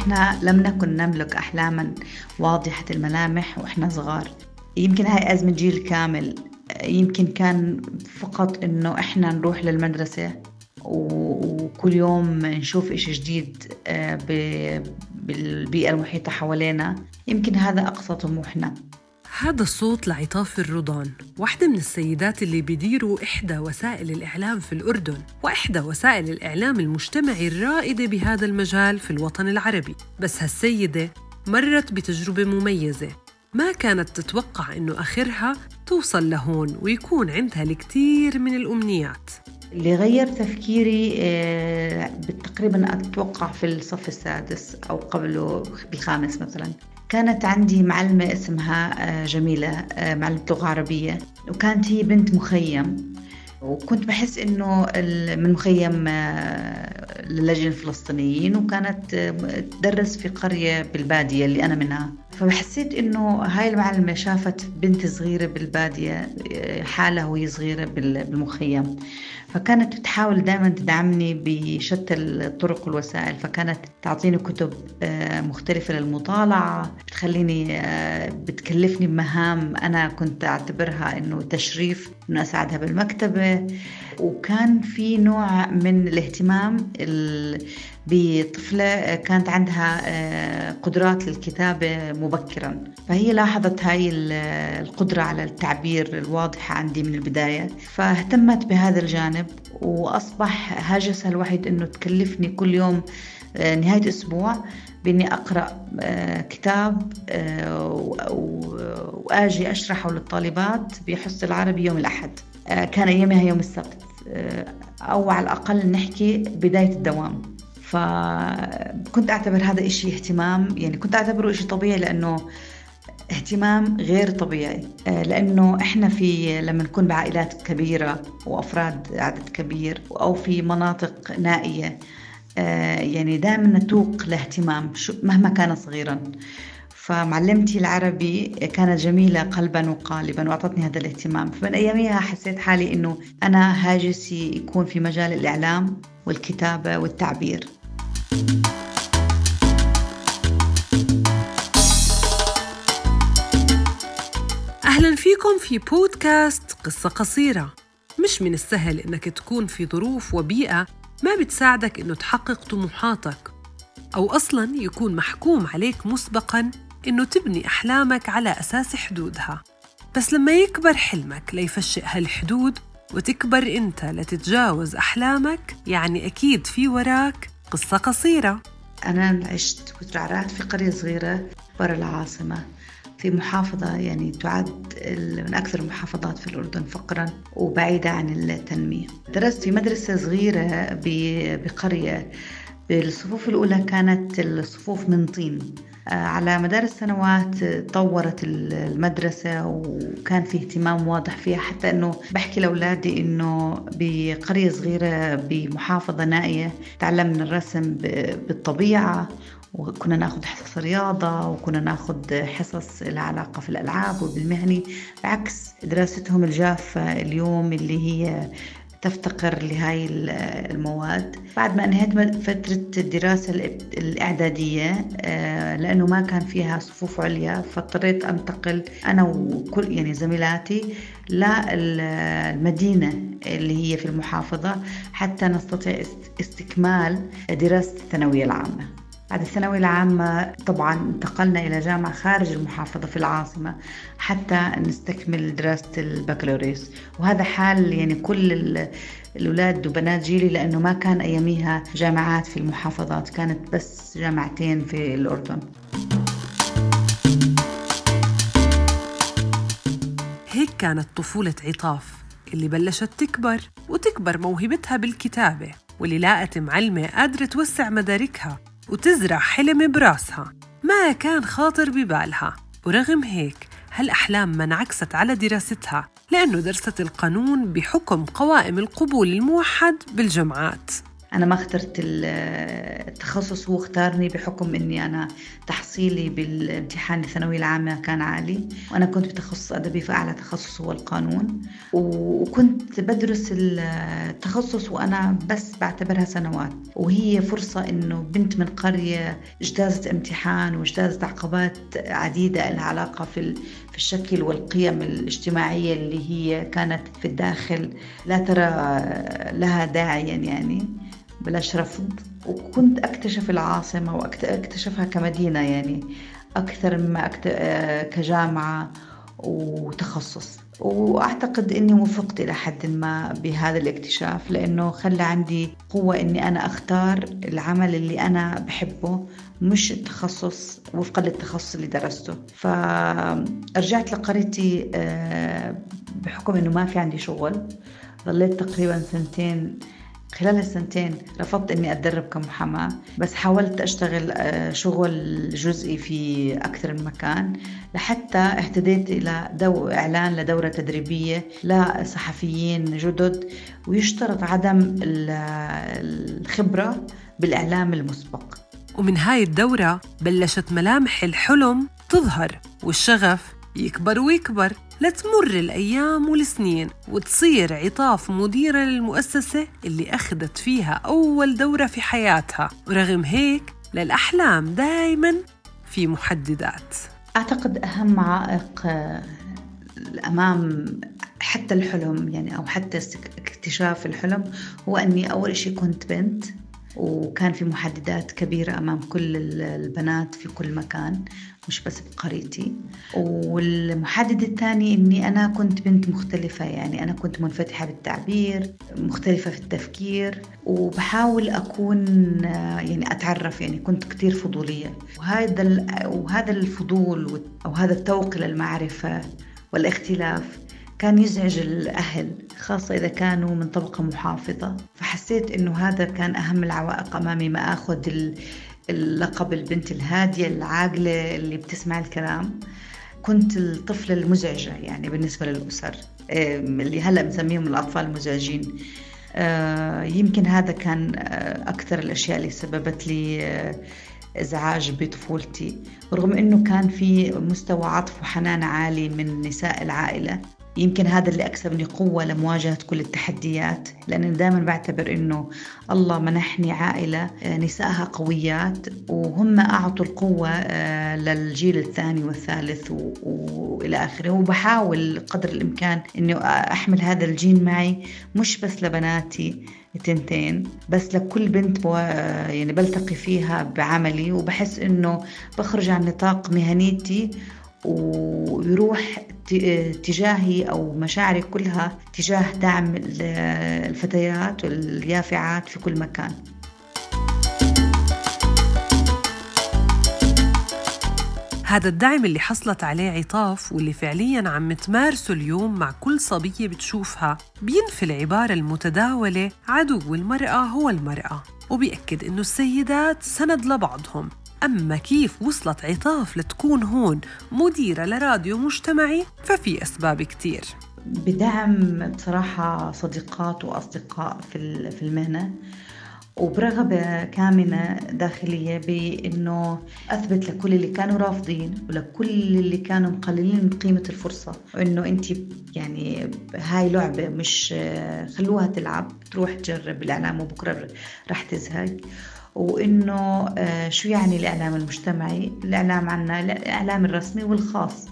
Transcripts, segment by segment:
إحنا لم نكن نملك أحلاما واضحة الملامح وإحنا صغار. يمكن هاي أزمة جيل كامل يمكن كان فقط إنه إحنا نروح للمدرسة وكل يوم نشوف إشي جديد آه، بالبيئة المحيطة حوالينا. يمكن هذا أقصى طموحنا. هذا الصوت لعطاف الرضان واحدة من السيدات اللي بيديروا إحدى وسائل الإعلام في الأردن وإحدى وسائل الإعلام المجتمعي الرائدة بهذا المجال في الوطن العربي. بس هالسيدة مرت بتجربة مميزة. ما كانت تتوقع إنه آخرها توصل لهون ويكون عندها الكثير من الأمنيات. اللي غير تفكيري آه، تقريبا أتوقع في الصف السادس أو قبله بالخامس مثلا. كانت عندي معلمة اسمها آه، جميلة آه، معلمة لغة عربية وكانت هي بنت مخيم. وكنت بحس إنه من مخيم للجنة الفلسطينيين وكانت تدرس في قرية بالبادية اللي أنا منها. فحسيت إنه هاي المعلمة شافت بنت صغيرة بالبادية حالها وهي صغيرة بالمخيم. فكانت تحاول دائما تدعمني بشتى الطرق والوسائل. فكانت تعطيني كتب آه، مختلفة للمطالعة بتخليني آه، بتكلفني بمهام أنا كنت أعتبرها أنه تشريف أنه أساعدها بالمكتبة. وكان في نوع من الاهتمام بطفلة كانت عندها آه، قدرات للكتابة مبكرا. فهي لاحظت هاي القدرة على التعبير الواضحة عندي من البداية. فاهتمت بهذا الجانب وأصبح هاجسها الوحيد أنه تكلفني كل يوم آه، نهاية أسبوع بإني أقرأ آه، كتاب وآجي أشرحه للطالبات بحصة العربي يوم الأحد. كان أيامها يوم السبت. أو على الأقل نحكي بداية الدوام. فكنت أعتبر هذا إشي اهتمام يعني كنت أعتبره إشي طبيعي لأنه اهتمام غير طبيعي. آه، لأنه إحنا في لما نكون بعائلات كبيرة وأفراد عدد كبير أو في مناطق نائية آه، يعني دائما نتوق لاهتمام مهما كان صغيرا. فمعلمتي العربي كانت جميلة قلبا وقالبا وأعطتني هذا الاهتمام. فمن أياميها حسيت حالي أنه أنا هاجسي يكون في مجال الإعلام والكتابة والتعبير. أهلا فيكم في بودكاست قصة قصيرة. مش من السهل إنك تكون في ظروف وبيئة ما بتساعدك إنه تحقق طموحاتك أو أصلا يكون محكوم عليك مسبقا إنه تبني أحلامك على أساس حدودها. بس لما يكبر حلمك ليفشئ هالحدود وتكبر أنت لتتجاوز أحلامك يعني أكيد في وراك قصة قصيرة. أنا عشت وترعرعت في قرية صغيرة برا العاصمة في محافظة يعني تعد من أكثر المحافظات في الأردن فقرا وبعيدة عن التنمية. درست في مدرسة صغيرة بقرية. بالصفوف الأولى كانت الصفوف من طين. على مدار السنوات طورت المدرسة وكان في اهتمام واضح فيها حتى أنه بحكي لأولادي أنه بقرية صغيرة بمحافظة نائية تعلمنا الرسم بالطبيعة وكنا ناخذ حصص رياضة وكنا ناخذ حصص لها علاقة في الألعاب وبالمهني بعكس دراستهم الجافة اليوم اللي هي تفتقر لهاي المواد. بعد ما انهيت فترة الدراسة الإعدادية آه، لأنه ما كان فيها صفوف عليا فاضطريت أنتقل أنا وكل يعني زميلاتي للمدينة اللي هي في المحافظة حتى نستطيع استكمال دراسة الثانوية العامة. بعد الثانوية العامة طبعا انتقلنا إلى جامعة خارج المحافظة في العاصمة حتى نستكمل دراسة البكالوريوس. وهذا حال يعني كل الأولاد وبنات جيلي لأنه ما كان أياميها جامعات في المحافظات كانت بس جامعتين في الأردن. هيك كانت طفولة عطاف اللي بلشت تكبر وتكبر موهبتها بالكتابة واللي لاقت معلمة قادرة توسع مداركها. وتزرع حلم براسها. ما كان خاطر ببالها. ورغم هيك هالأحلام ما انعكست على دراستها لأنه درست القانون بحكم قوائم القبول الموحد بالجامعات أنا ما اخترت التخصص هو اختارني بحكم إني أنا تحصيلي بالامتحان الثانوي العامة كان عالي. وأنا كنت بتخصص أدبي فأعلى تخصص هو القانون. وكنت بدرس التخصص وأنا بس بعتبرها سنوات. وهي فرصة إنه بنت من قرية اجتازت امتحان واجتازت عقبات عديدة لها علاقة في في الشكل والقيم الاجتماعية اللي هي كانت في الداخل. لا ترى لها داعيا يعني. بلاش رفض وكنت أكتشف العاصمة وأكتشفها كمدينة يعني أكثر مما كجامعة وتخصص. وأعتقد إني وفقت إلى حد ما بهذا الاكتشاف لأنه خلى عندي قوة إني أنا أختار العمل اللي أنا بحبه مش التخصص وفقا للتخصص اللي درسته. فرجعت لقريتي آه، بحكم إنه ما في عندي شغل. ظليت تقريبا سنتين خلال السنتين رفضت إني أتدرب كمحاماة بس حاولت أشتغل آه، شغل جزئي في أكثر من مكان لحتى اهتديت إلى دو إعلان لدورة تدريبية لصحفيين جدد ويشترط عدم الخبرة بالإعلام المسبق. ومن هاي الدورة بلشت ملامح الحلم تظهر والشغف يكبر ويكبر لتمر الأيام والسنين وتصير عطاف مديرة للمؤسسة اللي أخذت فيها أول دورة في حياتها. ورغم هيك للأحلام دايما في محددات. أعتقد أهم عائق آه، أمام حتى الحلم يعني أو حتى اكتشاف الحلم هو أني أول شيء كنت بنت. وكان في محددات كبيرة أمام كل البنات في كل مكان مش بس بقريتي والمحدد الثاني أني أنا كنت بنت مختلفة يعني أنا كنت منفتحة بالتعبير مختلفة في التفكير وبحاول أكون يعني أتعرف يعني كنت كتير فضولية. وهذا وهذا الفضول أو هذا التوق للمعرفة والإختلاف كان يزعج الأهل خاصة إذا كانوا من طبقة محافظة. فحسيت إنه هذا كان أهم العوائق أمامي ما أخذ اللقب البنت الهادية العاقلة اللي بتسمع الكلام. كنت الطفلة المزعجة يعني بالنسبة للأسر اللي هلأ بنسميهم الأطفال المزعجين. آه، يمكن هذا كان آه، أكثر الأشياء اللي سببت لي آه، إزعاج بطفولتي. رغم إنه كان في مستوى عطف وحنان عالي من نساء العائلة. يمكن هذا اللي أكسبني قوة لمواجهة كل التحديات لأني دائما بعتبر إنه الله منحني عائلة آه، نسائها قويات وهم أعطوا القوة آه، للجيل الثاني والثالث وإلى آخره. وبحاول قدر الإمكان إنه أحمل هذا الجين معي مش بس لبناتي تنتين بس لكل بنت آه، يعني بلتقي فيها بعملي. وبحس إنه بخرج عن نطاق مهنيتي ويروح تجاهي أو مشاعري كلها تجاه دعم الفتيات واليافعات في كل مكان. هذا الدعم اللي حصلت عليه عطاف واللي فعليا عم تمارسه اليوم مع كل صبية بتشوفها بينفي العبارة المتداولة عدو المرأة هو المرأة وبيأكد إنه السيدات سند لبعضهم. أما كيف وصلت عطاف لتكون هون مديرة لراديو مجتمعي ففي أسباب كتير. بدعم بصراحة صديقات وأصدقاء في المهنة. وبرغبة كامنة داخلية بأنه أثبت لكل اللي كانوا رافضين ولكل اللي كانوا مقللين من قيمة الفرصة وأنه أنت يعني هاي لعبة مش خلوها تلعب تروح تجرب الإعلام وبكرة رح تزهق. وإنه آه، شو يعني الإعلام المجتمعي؟ الإعلام عنا الإعلام الرسمي والخاص.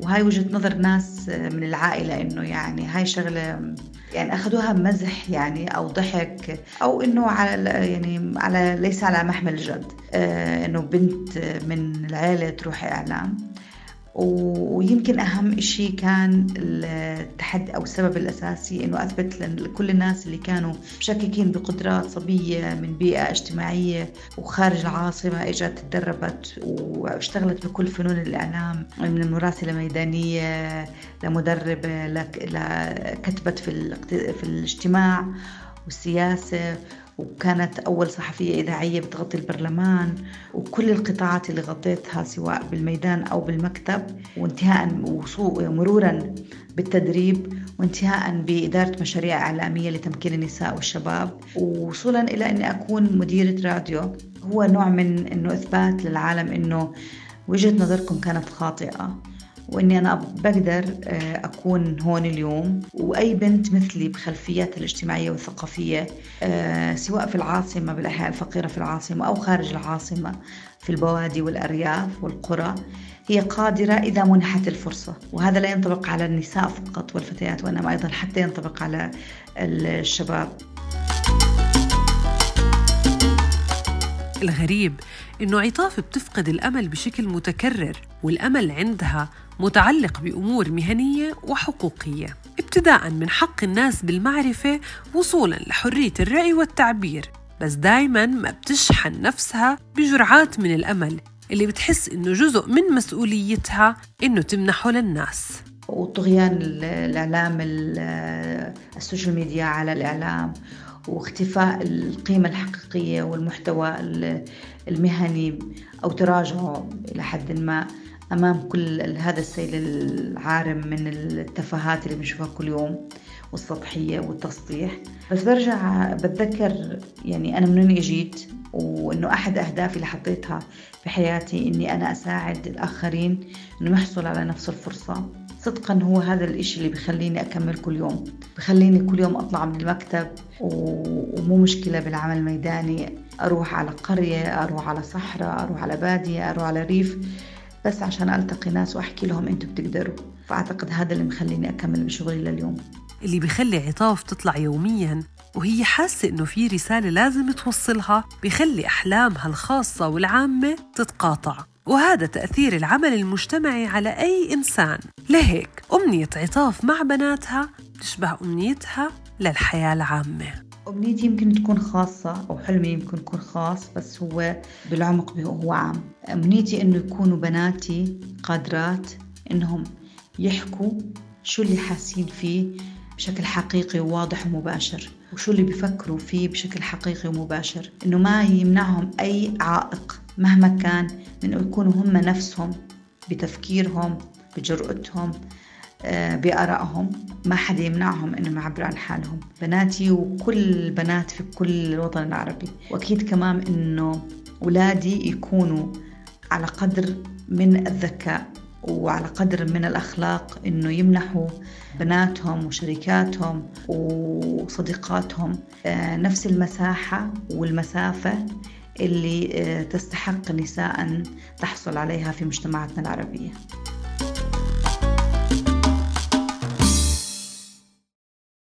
وهاي وجهة نظر ناس من العائلة إنه يعني هاي شغلة يعني أخذوها مزح يعني أو ضحك أو إنه على يعني على ليس على محمل جد. آه، إنه بنت من العيلة تروح إعلام. ويمكن أهم شيء كان التحدي أو السبب الأساسي إنه أثبت لكل الناس اللي كانوا مشككين بقدرات صبية من بيئة اجتماعية وخارج العاصمة إجت تدربت واشتغلت بكل فنون الإعلام من مراسلة ميدانية لمدربة لكتبت في, في الاجتماع والسياسة. وكانت أول صحفية إذاعية بتغطي البرلمان وكل القطاعات اللي غطيتها سواء بالميدان أو بالمكتب وانتهاء ومرورا بالتدريب وانتهاء بإدارة مشاريع إعلامية لتمكين النساء والشباب. ووصولا إلى أني أكون مديرة راديو. هو نوع من أنه إثبات للعالم أنه وجهة نظركم كانت خاطئة. وإني أنا بقدر آه، أكون هون اليوم. وأي بنت مثلي بخلفياتها الاجتماعية والثقافية آه، سواء في العاصمة بالأحياء الفقيرة في العاصمة أو خارج العاصمة في البوادي والأرياف والقرى هي قادرة إذا منحت الفرصة. وهذا لا ينطبق على النساء فقط والفتيات وإنما أيضا حتى ينطبق على الشباب. الغريب إنه عطاف بتفقد الأمل بشكل متكرر والأمل عندها متعلق بأمور مهنية وحقوقية. ابتداء من حق الناس بالمعرفة وصولا لحرية الرأي والتعبير بس دايما ما بتشحن نفسها بجرعات من الأمل اللي بتحس إنه جزء من مسؤوليتها إنه تمنحه للناس. وطغيان الإعلام السوشيال ميديا على الإعلام واختفاء القيمة الحقيقية والمحتوى المهني أو تراجعه إلى حد ما أمام كل هذا السيل العارم من التفاهات اللي بنشوفها كل يوم والسطحية والتسطيح بس برجع بتذكر يعني أنا من وين جيت وإنه أحد أهدافي اللي حطيتها في حياتي إني أنا أساعد الآخرين إنه يحصلوا على نفس الفرصة. صدقا هو هذا الإشي اللي بخليني أكمل كل يوم. بخليني كل يوم أطلع من المكتب ومو مشكلة بالعمل الميداني. أروح على قرية أروح على صحراء أروح على بادية أروح على ريف بس عشان ألتقي ناس وأحكي لهم أنتوا بتقدروا. فأعتقد هذا اللي مخليني أكمل بشغلي لليوم. اللي بخلي عطاف تطلع يوميا وهي حاسة إنه في رسالة لازم توصلها بخلي أحلامها الخاصة والعامة تتقاطع. وهذا تأثير العمل المجتمعي على أي إنسان. لهيك أمنية عطاف مع بناتها تشبه أمنيتها للحياة العامة. أمنيتي يمكن تكون خاصة أو حلمي يمكن يكون خاص بس هو بالعمق هو عام. أمنيتي إنه يكونوا بناتي قادرات إنهم يحكوا شو اللي حاسين فيه بشكل حقيقي وواضح ومباشر وشو اللي بيفكروا فيه بشكل حقيقي ومباشر. إنه ما يمنعهم أي عائق مهما كان من يكونوا هم نفسهم بتفكيرهم بجرأتهم آه، بآرائهم ما حدا يمنعهم انهم يعبروا عن حالهم. بناتي وكل البنات في كل الوطن العربي. وأكيد كمان إنه اولادي يكونوا على قدر من الذكاء وعلى قدر من الأخلاق إنه يمنحوا بناتهم وشريكاتهم وصديقاتهم آه، نفس المساحة والمسافة اللي آه، تستحق نساء تحصل عليها في مجتمعاتنا العربية.